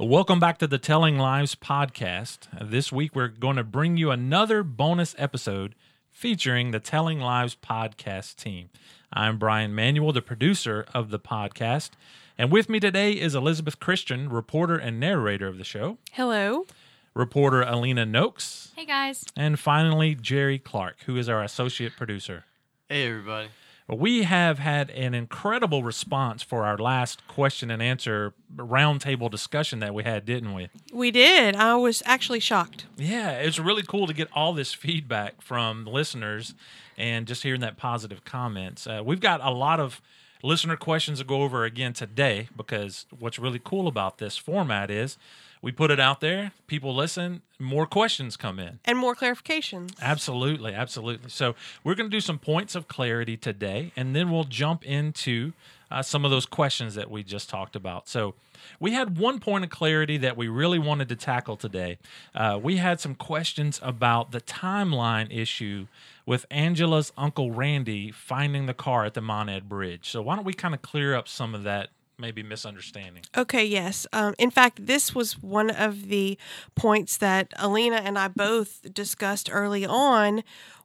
Welcome back to the Telling Lives podcast. This week we're going to bring you another bonus episode featuring the Telling Lives podcast team. I'm Brian Manuel, the producer of the podcast, and with me today is Elizabeth Christian, reporter and narrator of the show, Hello. reporter Alina Noakes, Hey guys. and finally Jerry Clark, who is our associate producer. Hey, everybody. We have had an incredible response for our last question and answer roundtable discussion that we had, didn't we? We did. I was actually shocked. Yeah, it's really cool to get all this feedback from listeners and just hearing that positive comments. Uh, we've got a lot of listener questions to go over again today because what's really cool about this format is we put it out there, people listen, more questions come in. And more clarifications. Absolutely, absolutely. So we're going to do some points of clarity today, and then we'll jump into uh, some of those questions that we just talked about. So we had one point of clarity that we really wanted to tackle today. Uh, we had some questions about the timeline issue with Angela's uncle Randy finding the car at the Monad Bridge. So why don't we kind of clear up some of that maybe misunderstanding? Okay, yes. Um, in fact, this was one of the points that Alina and I both discussed early on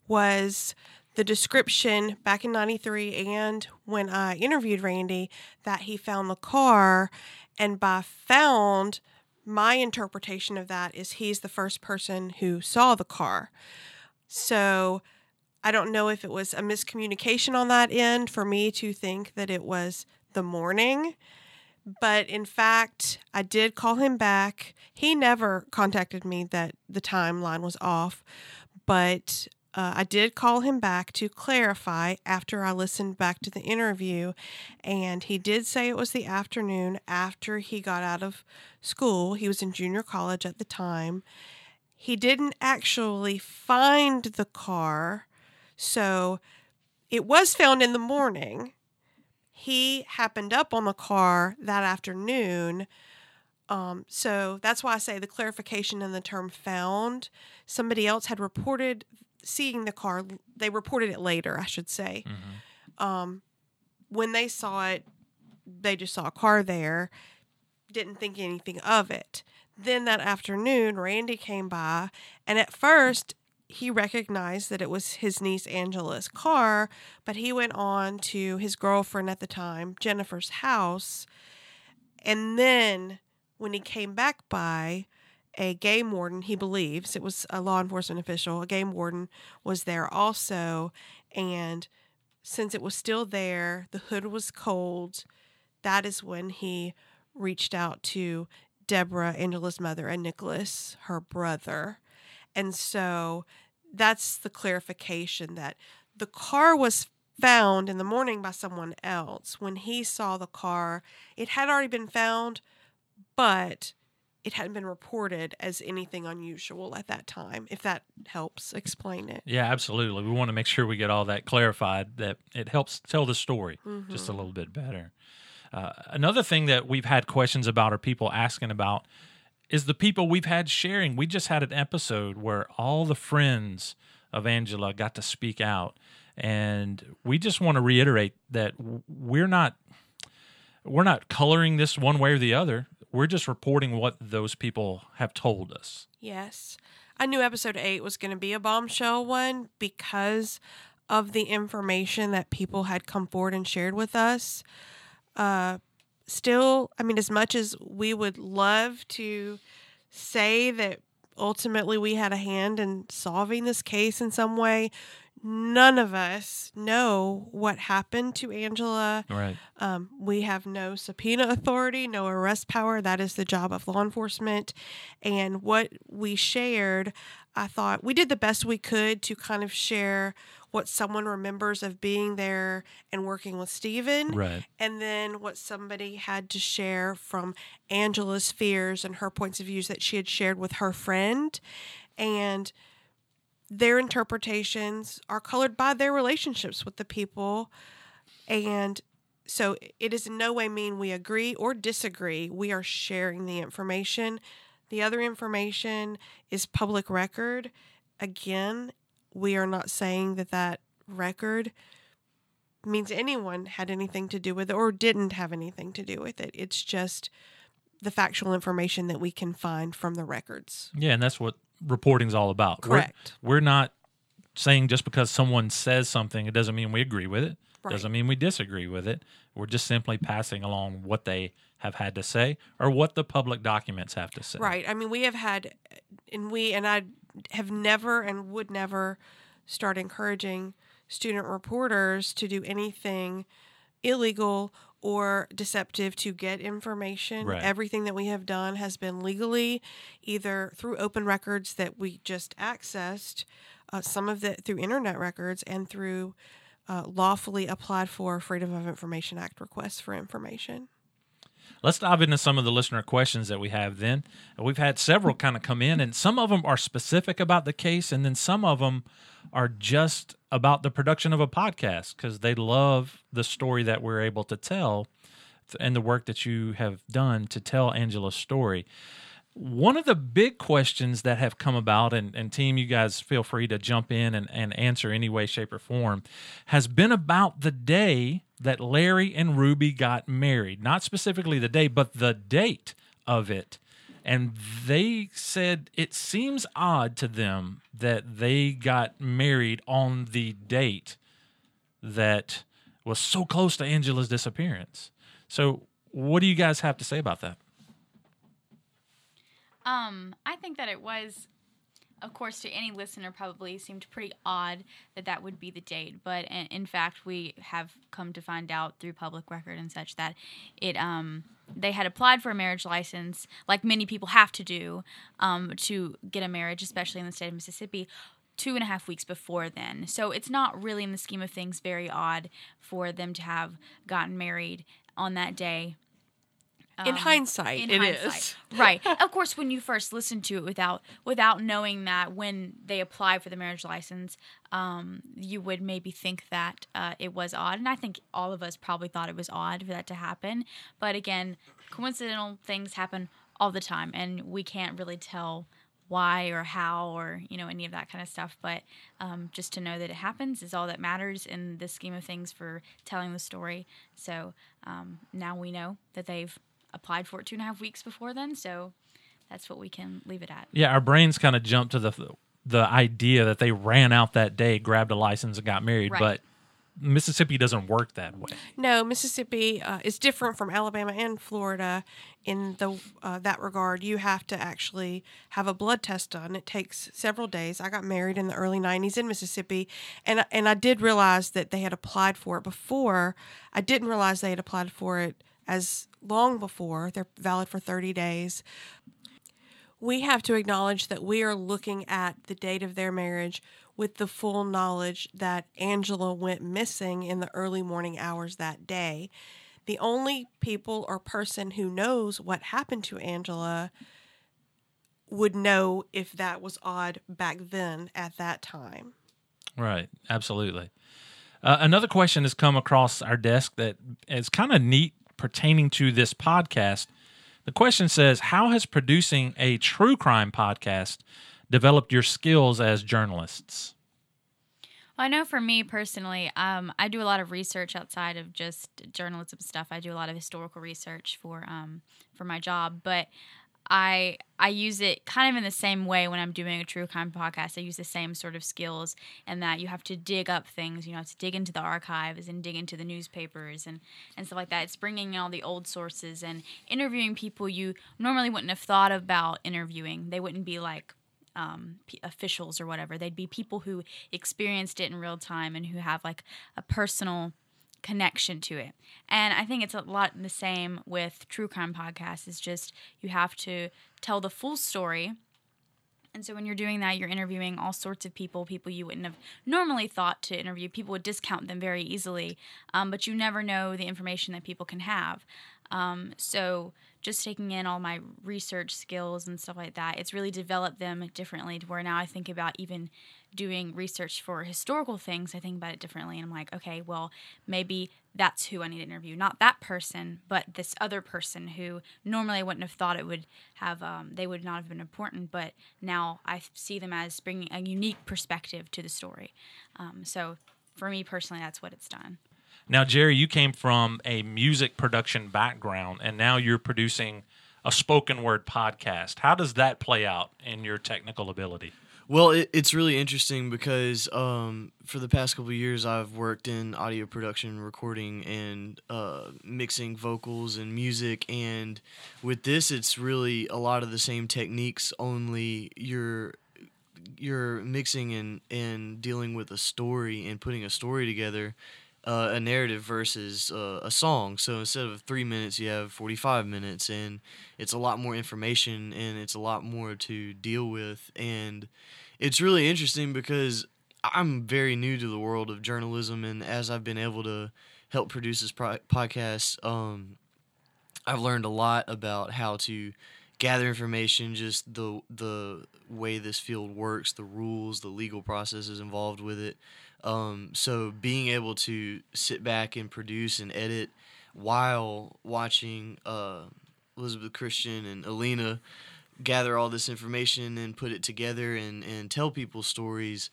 was the description back in 93 and when I interviewed Randy that he found the car and by found my interpretation of that is he's the first person who saw the car. So I don't know if it was a miscommunication on that end for me to think that it was the morning. But in fact, I did call him back. He never contacted me that the timeline was off, but uh, I did call him back to clarify after I listened back to the interview. And he did say it was the afternoon after he got out of school. He was in junior college at the time. He didn't actually find the car. So it was found in the morning. He happened up on the car that afternoon. Um, so that's why I say the clarification in the term found. Somebody else had reported seeing the car. They reported it later, I should say. Um, when they saw it, they just saw a car there, didn't think anything of it. Then that afternoon, Randy came by, and at first, he recognized that it was his niece Angela's car, but he went on to his girlfriend at the time, Jennifer's house. And then when he came back by, a game warden, he believes it was a law enforcement official, a game warden was there also. And since it was still there, the hood was cold. That is when he reached out to Deborah, Angela's mother, and Nicholas, her brother. And so that's the clarification that the car was found in the morning by someone else. When he saw the car, it had already been found, but it hadn't been reported as anything unusual at that time, if that helps explain it. Yeah, absolutely. We want to make sure we get all that clarified, that it helps tell the story just a little bit better. Uh, another thing that we've had questions about or people asking about is the people we've had sharing. We just had an episode where all the friends of Angela got to speak out. And we just want to reiterate that we're not we're not coloring this one way or the other. We're just reporting what those people have told us. Yes. I knew episode eight was going to be a bombshell one because of the information that people had come forward and shared with us. Uh, still, I mean, as much as we would love to say that ultimately we had a hand in solving this case in some way, none of us know what happened to Angela. Right. Um, we have no subpoena authority, no arrest power. That is the job of law enforcement. And what we shared, I thought we did the best we could to kind of share what someone remembers of being there and working with Stephen. Right. And then what somebody had to share from Angela's fears and her points of views that she had shared with her friend. And their interpretations are colored by their relationships with the people. And so it is in no way mean we agree or disagree. We are sharing the information. The other information is public record. Again, we are not saying that that record means anyone had anything to do with it or didn't have anything to do with it. It's just the factual information that we can find from the records. Yeah, and that's what reporting's all about. Correct. We're, we're not saying just because someone says something, it doesn't mean we agree with it. Right. Doesn't mean we disagree with it. We're just simply passing along what they have had to say or what the public documents have to say. Right. I mean, we have had, and we, and I have never and would never start encouraging student reporters to do anything illegal or deceptive to get information. Right. Everything that we have done has been legally, either through open records that we just accessed, uh, some of it through internet records, and through uh, lawfully applied for Freedom of Information Act requests for information. Let's dive into some of the listener questions that we have then. We've had several kind of come in, and some of them are specific about the case, and then some of them are just about the production of a podcast because they love the story that we're able to tell and the work that you have done to tell Angela's story. One of the big questions that have come about, and, and team, you guys feel free to jump in and, and answer any way, shape, or form, has been about the day that Larry and Ruby got married. Not specifically the day, but the date of it. And they said it seems odd to them that they got married on the date that was so close to Angela's disappearance. So, what do you guys have to say about that? Um, I think that it was, of course, to any listener, probably seemed pretty odd that that would be the date. But in, fact, we have come to find out through public record and such that it um they had applied for a marriage license, like many people have to do, um, to get a marriage, especially in the state of Mississippi. Two and a half weeks before then. So it's not really, in the scheme of things, very odd for them to have gotten married on that day in um, hindsight, in it hindsight. is. right. Of course, when you first listen to it without without knowing that when they apply for the marriage license, um, you would maybe think that uh, it was odd, and I think all of us probably thought it was odd for that to happen. But again, coincidental things happen all the time, and we can't really tell why or how or you know any of that kind of stuff but um, just to know that it happens is all that matters in the scheme of things for telling the story so um, now we know that they've applied for it two and a half weeks before then so that's what we can leave it at Yeah, our brains kind of jumped to the the idea that they ran out that day, grabbed a license, and got married. Right. But Mississippi doesn't work that way. No, Mississippi uh, is different from Alabama and Florida in the uh, that regard. You have to actually have a blood test done. It takes several days. I got married in the early '90s in Mississippi, and and I did realize that they had applied for it before. I didn't realize they had applied for it as long before. They're valid for 30 days. We have to acknowledge that we are looking at the date of their marriage with the full knowledge that Angela went missing in the early morning hours that day. The only people or person who knows what happened to Angela would know if that was odd back then at that time. Right, absolutely. Uh, another question has come across our desk that is kind of neat pertaining to this podcast. The question says, How has producing a true crime podcast developed your skills as journalists? Well, I know for me personally, um, I do a lot of research outside of just journalism stuff. I do a lot of historical research for um, for my job, but I I use it kind of in the same way when I'm doing a true crime podcast. I use the same sort of skills, and that you have to dig up things. You know, have to dig into the archives and dig into the newspapers and and stuff like that. It's bringing in all the old sources and interviewing people you normally wouldn't have thought about interviewing. They wouldn't be like um, p- officials or whatever. They'd be people who experienced it in real time and who have like a personal connection to it. And I think it's a lot the same with true crime podcasts. It's just you have to tell the full story. And so when you're doing that, you're interviewing all sorts of people, people you wouldn't have normally thought to interview. People would discount them very easily, um, but you never know the information that people can have. Um, so just taking in all my research skills and stuff like that, it's really developed them differently to where now I think about even doing research for historical things, I think about it differently. And I'm like, okay, well, maybe that's who I need to interview. Not that person, but this other person who normally I wouldn't have thought it would have, um, they would not have been important, but now I see them as bringing a unique perspective to the story. Um, so for me personally, that's what it's done. Now, Jerry, you came from a music production background, and now you're producing a spoken word podcast. How does that play out in your technical ability? Well, it, it's really interesting because um, for the past couple years, I've worked in audio production, recording, and uh, mixing vocals and music. And with this, it's really a lot of the same techniques. Only you're you're mixing and and dealing with a story and putting a story together. Uh, a narrative versus uh, a song. So instead of three minutes, you have 45 minutes, and it's a lot more information and it's a lot more to deal with. And it's really interesting because I'm very new to the world of journalism, and as I've been able to help produce this pro- podcast, um, I've learned a lot about how to gather information, just the the way this field works, the rules, the legal processes involved with it. Um, so being able to sit back and produce and edit while watching uh, Elizabeth Christian and Alina gather all this information and put it together and, and tell people stories,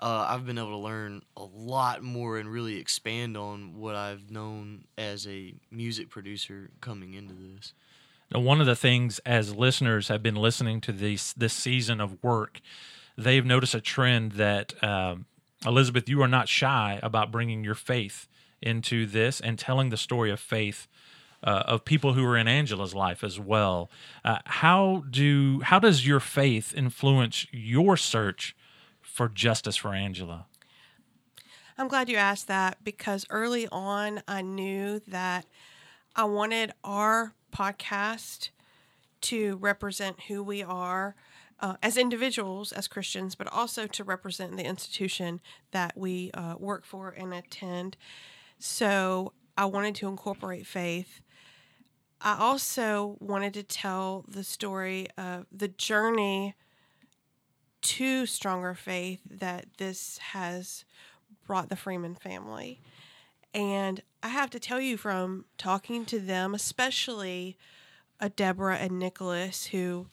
uh, I've been able to learn a lot more and really expand on what I've known as a music producer coming into this. Now, one of the things as listeners have been listening to this this season of work, they've noticed a trend that um, Elizabeth, you are not shy about bringing your faith into this and telling the story of faith uh, of people who are in Angela's life as well. Uh, how do how does your faith influence your search for justice for Angela? I'm glad you asked that because early on I knew that I wanted our podcast to represent who we are uh, as individuals, as Christians, but also to represent the institution that we uh, work for and attend. So I wanted to incorporate faith. I also wanted to tell the story of the journey to stronger faith that this has brought the Freeman family. And I have to tell you from talking to them, especially uh, Deborah and Nicholas, who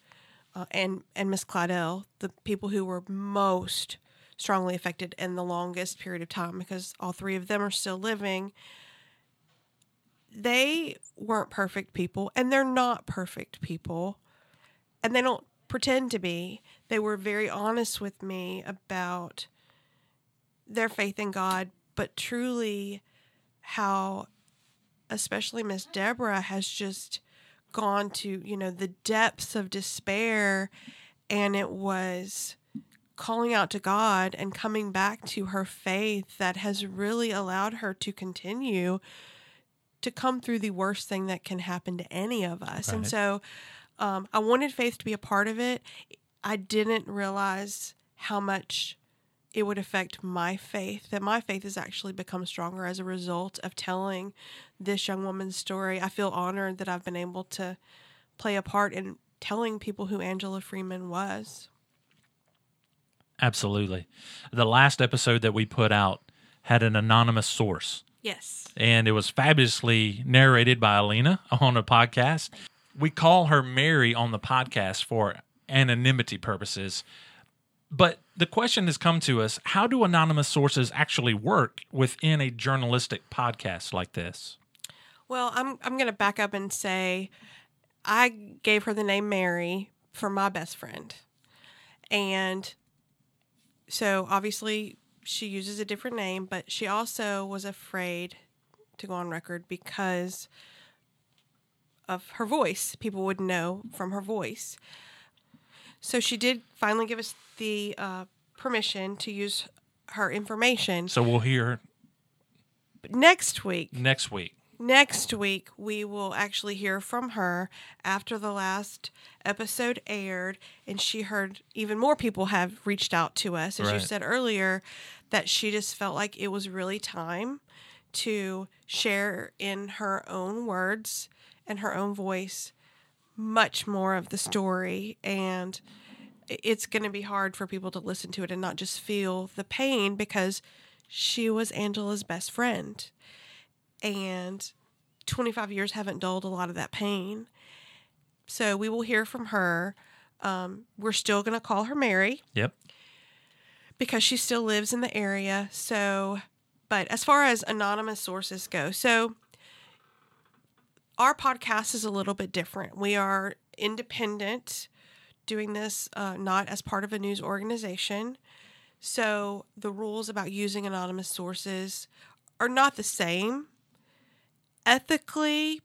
uh, and and Miss Claudel, the people who were most strongly affected in the longest period of time, because all three of them are still living. They weren't perfect people, and they're not perfect people, and they don't pretend to be. They were very honest with me about their faith in God, but truly how especially Miss Deborah has just gone to, you know, the depths of despair and it was calling out to God and coming back to her faith that has really allowed her to continue to come through the worst thing that can happen to any of us. Right. And so um, I wanted faith to be a part of it. I didn't realize how much it would affect my faith, that my faith has actually become stronger as a result of telling this young woman's story. I feel honored that I've been able to play a part in telling people who Angela Freeman was. Absolutely. The last episode that we put out had an anonymous source. Yes. And it was fabulously narrated by Alina on a podcast. We call her Mary on the podcast for anonymity purposes but the question has come to us how do anonymous sources actually work within a journalistic podcast like this? Well, I'm, I'm going to back up and say I gave her the name Mary for my best friend. And so obviously she uses a different name, but she also was afraid to go on record because of her voice. People would know from her voice. So she did finally give us the uh, permission to use her information. So we'll hear next week. Next week. Next week, we will actually hear from her after the last episode aired, and she heard even more people have reached out to us, as right. you said earlier, that she just felt like it was really time to share in her own words and her own voice much more of the story and it's going to be hard for people to listen to it and not just feel the pain because she was Angela's best friend. And 25 years haven't dulled a lot of that pain. So we will hear from her. Um, we're still going to call her Mary. Yep. Because she still lives in the area. So but as far as anonymous sources go so our podcast is a little bit different. We are independent, doing this uh, not as part of a news organization. So the rules about using anonymous sources are not the same. Ethically,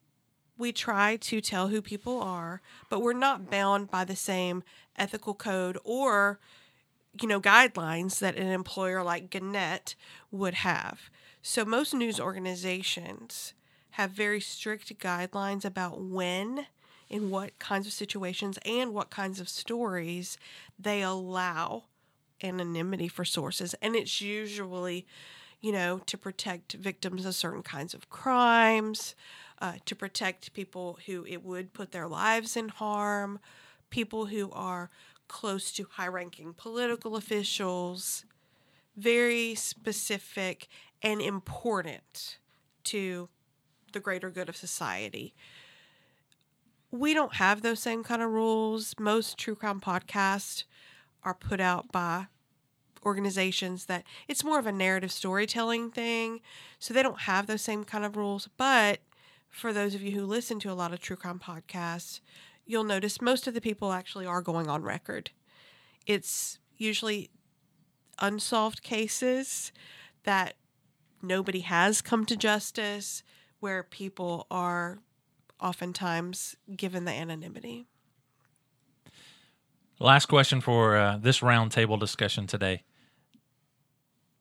we try to tell who people are, but we're not bound by the same ethical code or you know guidelines that an employer like Gannett would have. So most news organizations have very strict guidelines about when in what kinds of situations and what kinds of stories they allow anonymity for sources. And it's usually you know to protect victims of certain kinds of crimes uh, to protect people who it would put their lives in harm people who are close to high ranking political officials very specific and important to the greater good of society we don't have those same kind of rules. Most true crime podcasts are put out by organizations that it's more of a narrative storytelling thing. So they don't have those same kind of rules. But for those of you who listen to a lot of true crime podcasts, you'll notice most of the people actually are going on record. It's usually unsolved cases that nobody has come to justice where people are oftentimes given the anonymity. Last question for uh, this roundtable discussion today.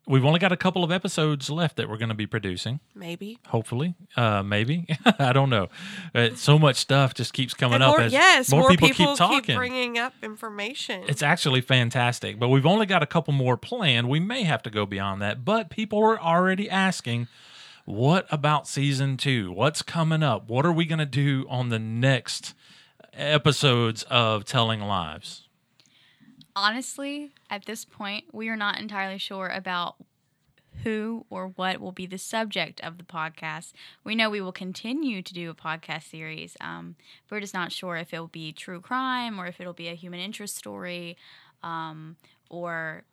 We've only got a couple of episodes left that we're going to be producing. Maybe. Hopefully, uh, maybe I don't know. Uh, so much stuff just keeps coming And up as yes, more, more, people, people, keep talking. bringing up information. It's actually fantastic, but we've only got a couple more planned. We may have to go beyond that, but people are already asking, what about season two? What's coming up? What are we going to do on the next episodes of Telling Lives? Honestly, at this point, we are not entirely sure about who or what will be the subject of the podcast. We know we will continue to do a podcast series. Um, but we're just not sure if it will be true crime or if it'll be a human interest story um, or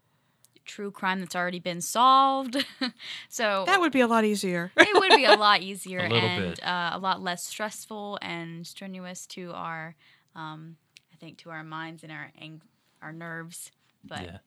true crime that's already been solved. so that would be a lot easier. it would be a lot easier A and bit. Uh, a lot less stressful and strenuous to our, um, I think, to our minds and our ang- our nerves. But Yeah.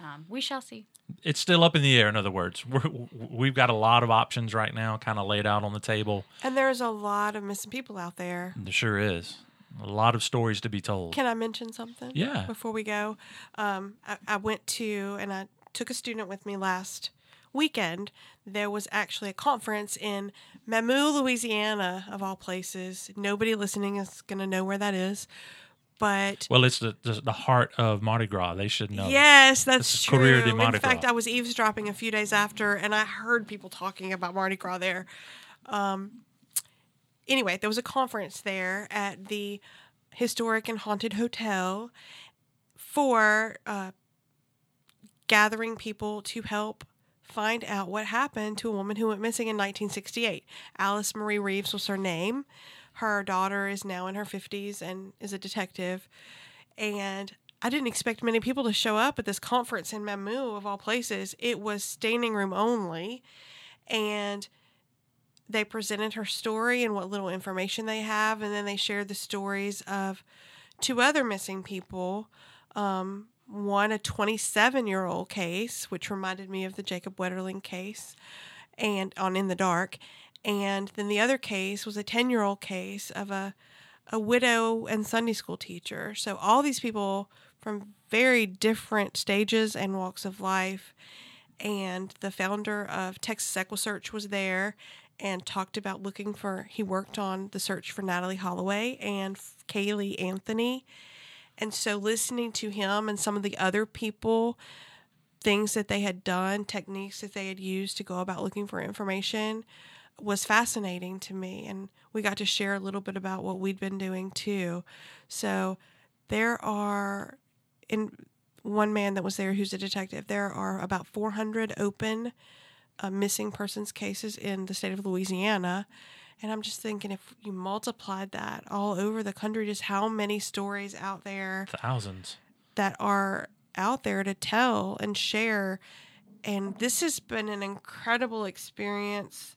um, we shall see. It's still up in the air. In other words, We're, we've got a lot of options right now, kind of laid out on the table. and there's a lot of missing people out there. There sure is a lot of stories to be told. Can I mention something? Yeah. Before we go, um, I, I went to and I took a student with me last weekend. There was actually a conference in Mamou, Louisiana, of all places. Nobody listening is going to know where that is, but well, it's the, the the heart of Mardi Gras. They should know. Yes, that's true. Courir de In fact, Gras. I was eavesdropping a few days after, and I heard people talking about Mardi Gras there. Um, anyway, there was a conference there at the historic and haunted hotel for uh, gathering people to help find out what happened to a woman who went missing in 1968. Alice Marie Reeves was her name. Her daughter is now in her 50s and is a detective. And I didn't expect many people to show up at this conference in Mamou, of all places. It was standing room only. And they presented her story and what little information they have. And then they shared the stories of two other missing people. Um, one, a 27 year old case, which reminded me of the Jacob Wetterling case, and on In the Dark. And then the other case was a 10 year old case of a, a widow and Sunday school teacher. So all these people from very different stages and walks of life. And the founder of Texas Equisearch was there and talked about looking for, he worked on the search for Natalee Holloway and Caylee Anthony. And so listening to him and some of the other people, things that they had done, techniques that they had used to go about looking for information was fascinating to me. And we got to share a little bit about what we'd been doing too. So there are, in one man that was there who's a detective, there are about 400 open uh, missing persons cases in the state of Louisiana. And I'm just thinking if you multiplied that all over the country, just how many stories out there Thousands. that are out there to tell and share. And this has been an incredible experience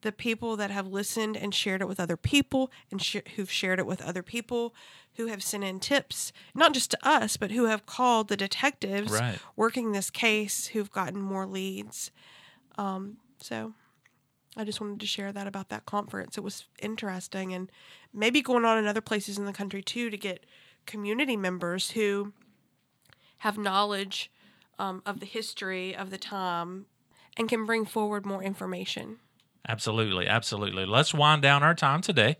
the people that have listened and shared it with other people and sh- who've shared it with other people who have sent in tips, not just to us, but who have called the detectives Right. working this case who've gotten more leads. Um, so I just wanted to share that about that conference. It was interesting and maybe going on in other places in the country too to get community members who have knowledge um, of the history of the time and can bring forward more information. Absolutely, absolutely. Let's wind down our time today.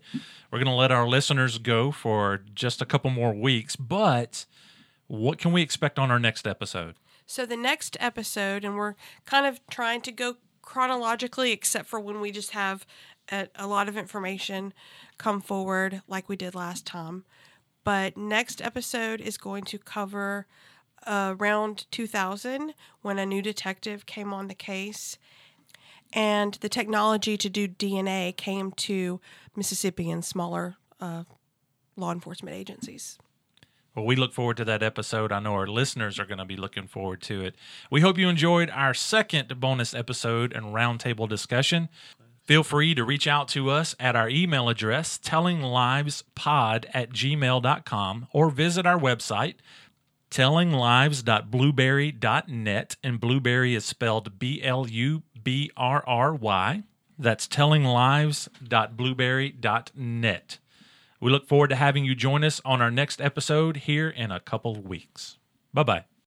We're going to let our listeners go for just a couple more weeks, but what can we expect on our next episode? So the next episode, and we're kind of trying to go chronologically, except for when we just have a, a lot of information come forward like we did last time. But next episode is going to cover uh, around 2000 when a new detective came on the case and the technology to do DNA came to Mississippi and smaller uh, law enforcement agencies. Well, we look forward to that episode. I know our listeners are going to be looking forward to it. We hope you enjoyed our second bonus episode and roundtable discussion. Feel free to reach out to us at our email address, tellinglivespod at gmail.com, or visit our website, tellinglives.blubrry.net. And blubrry is spelled B L U B R R Y. That's tellinglives.blubrry.net. We look forward to having you join us on our next episode here in a couple weeks. Bye bye.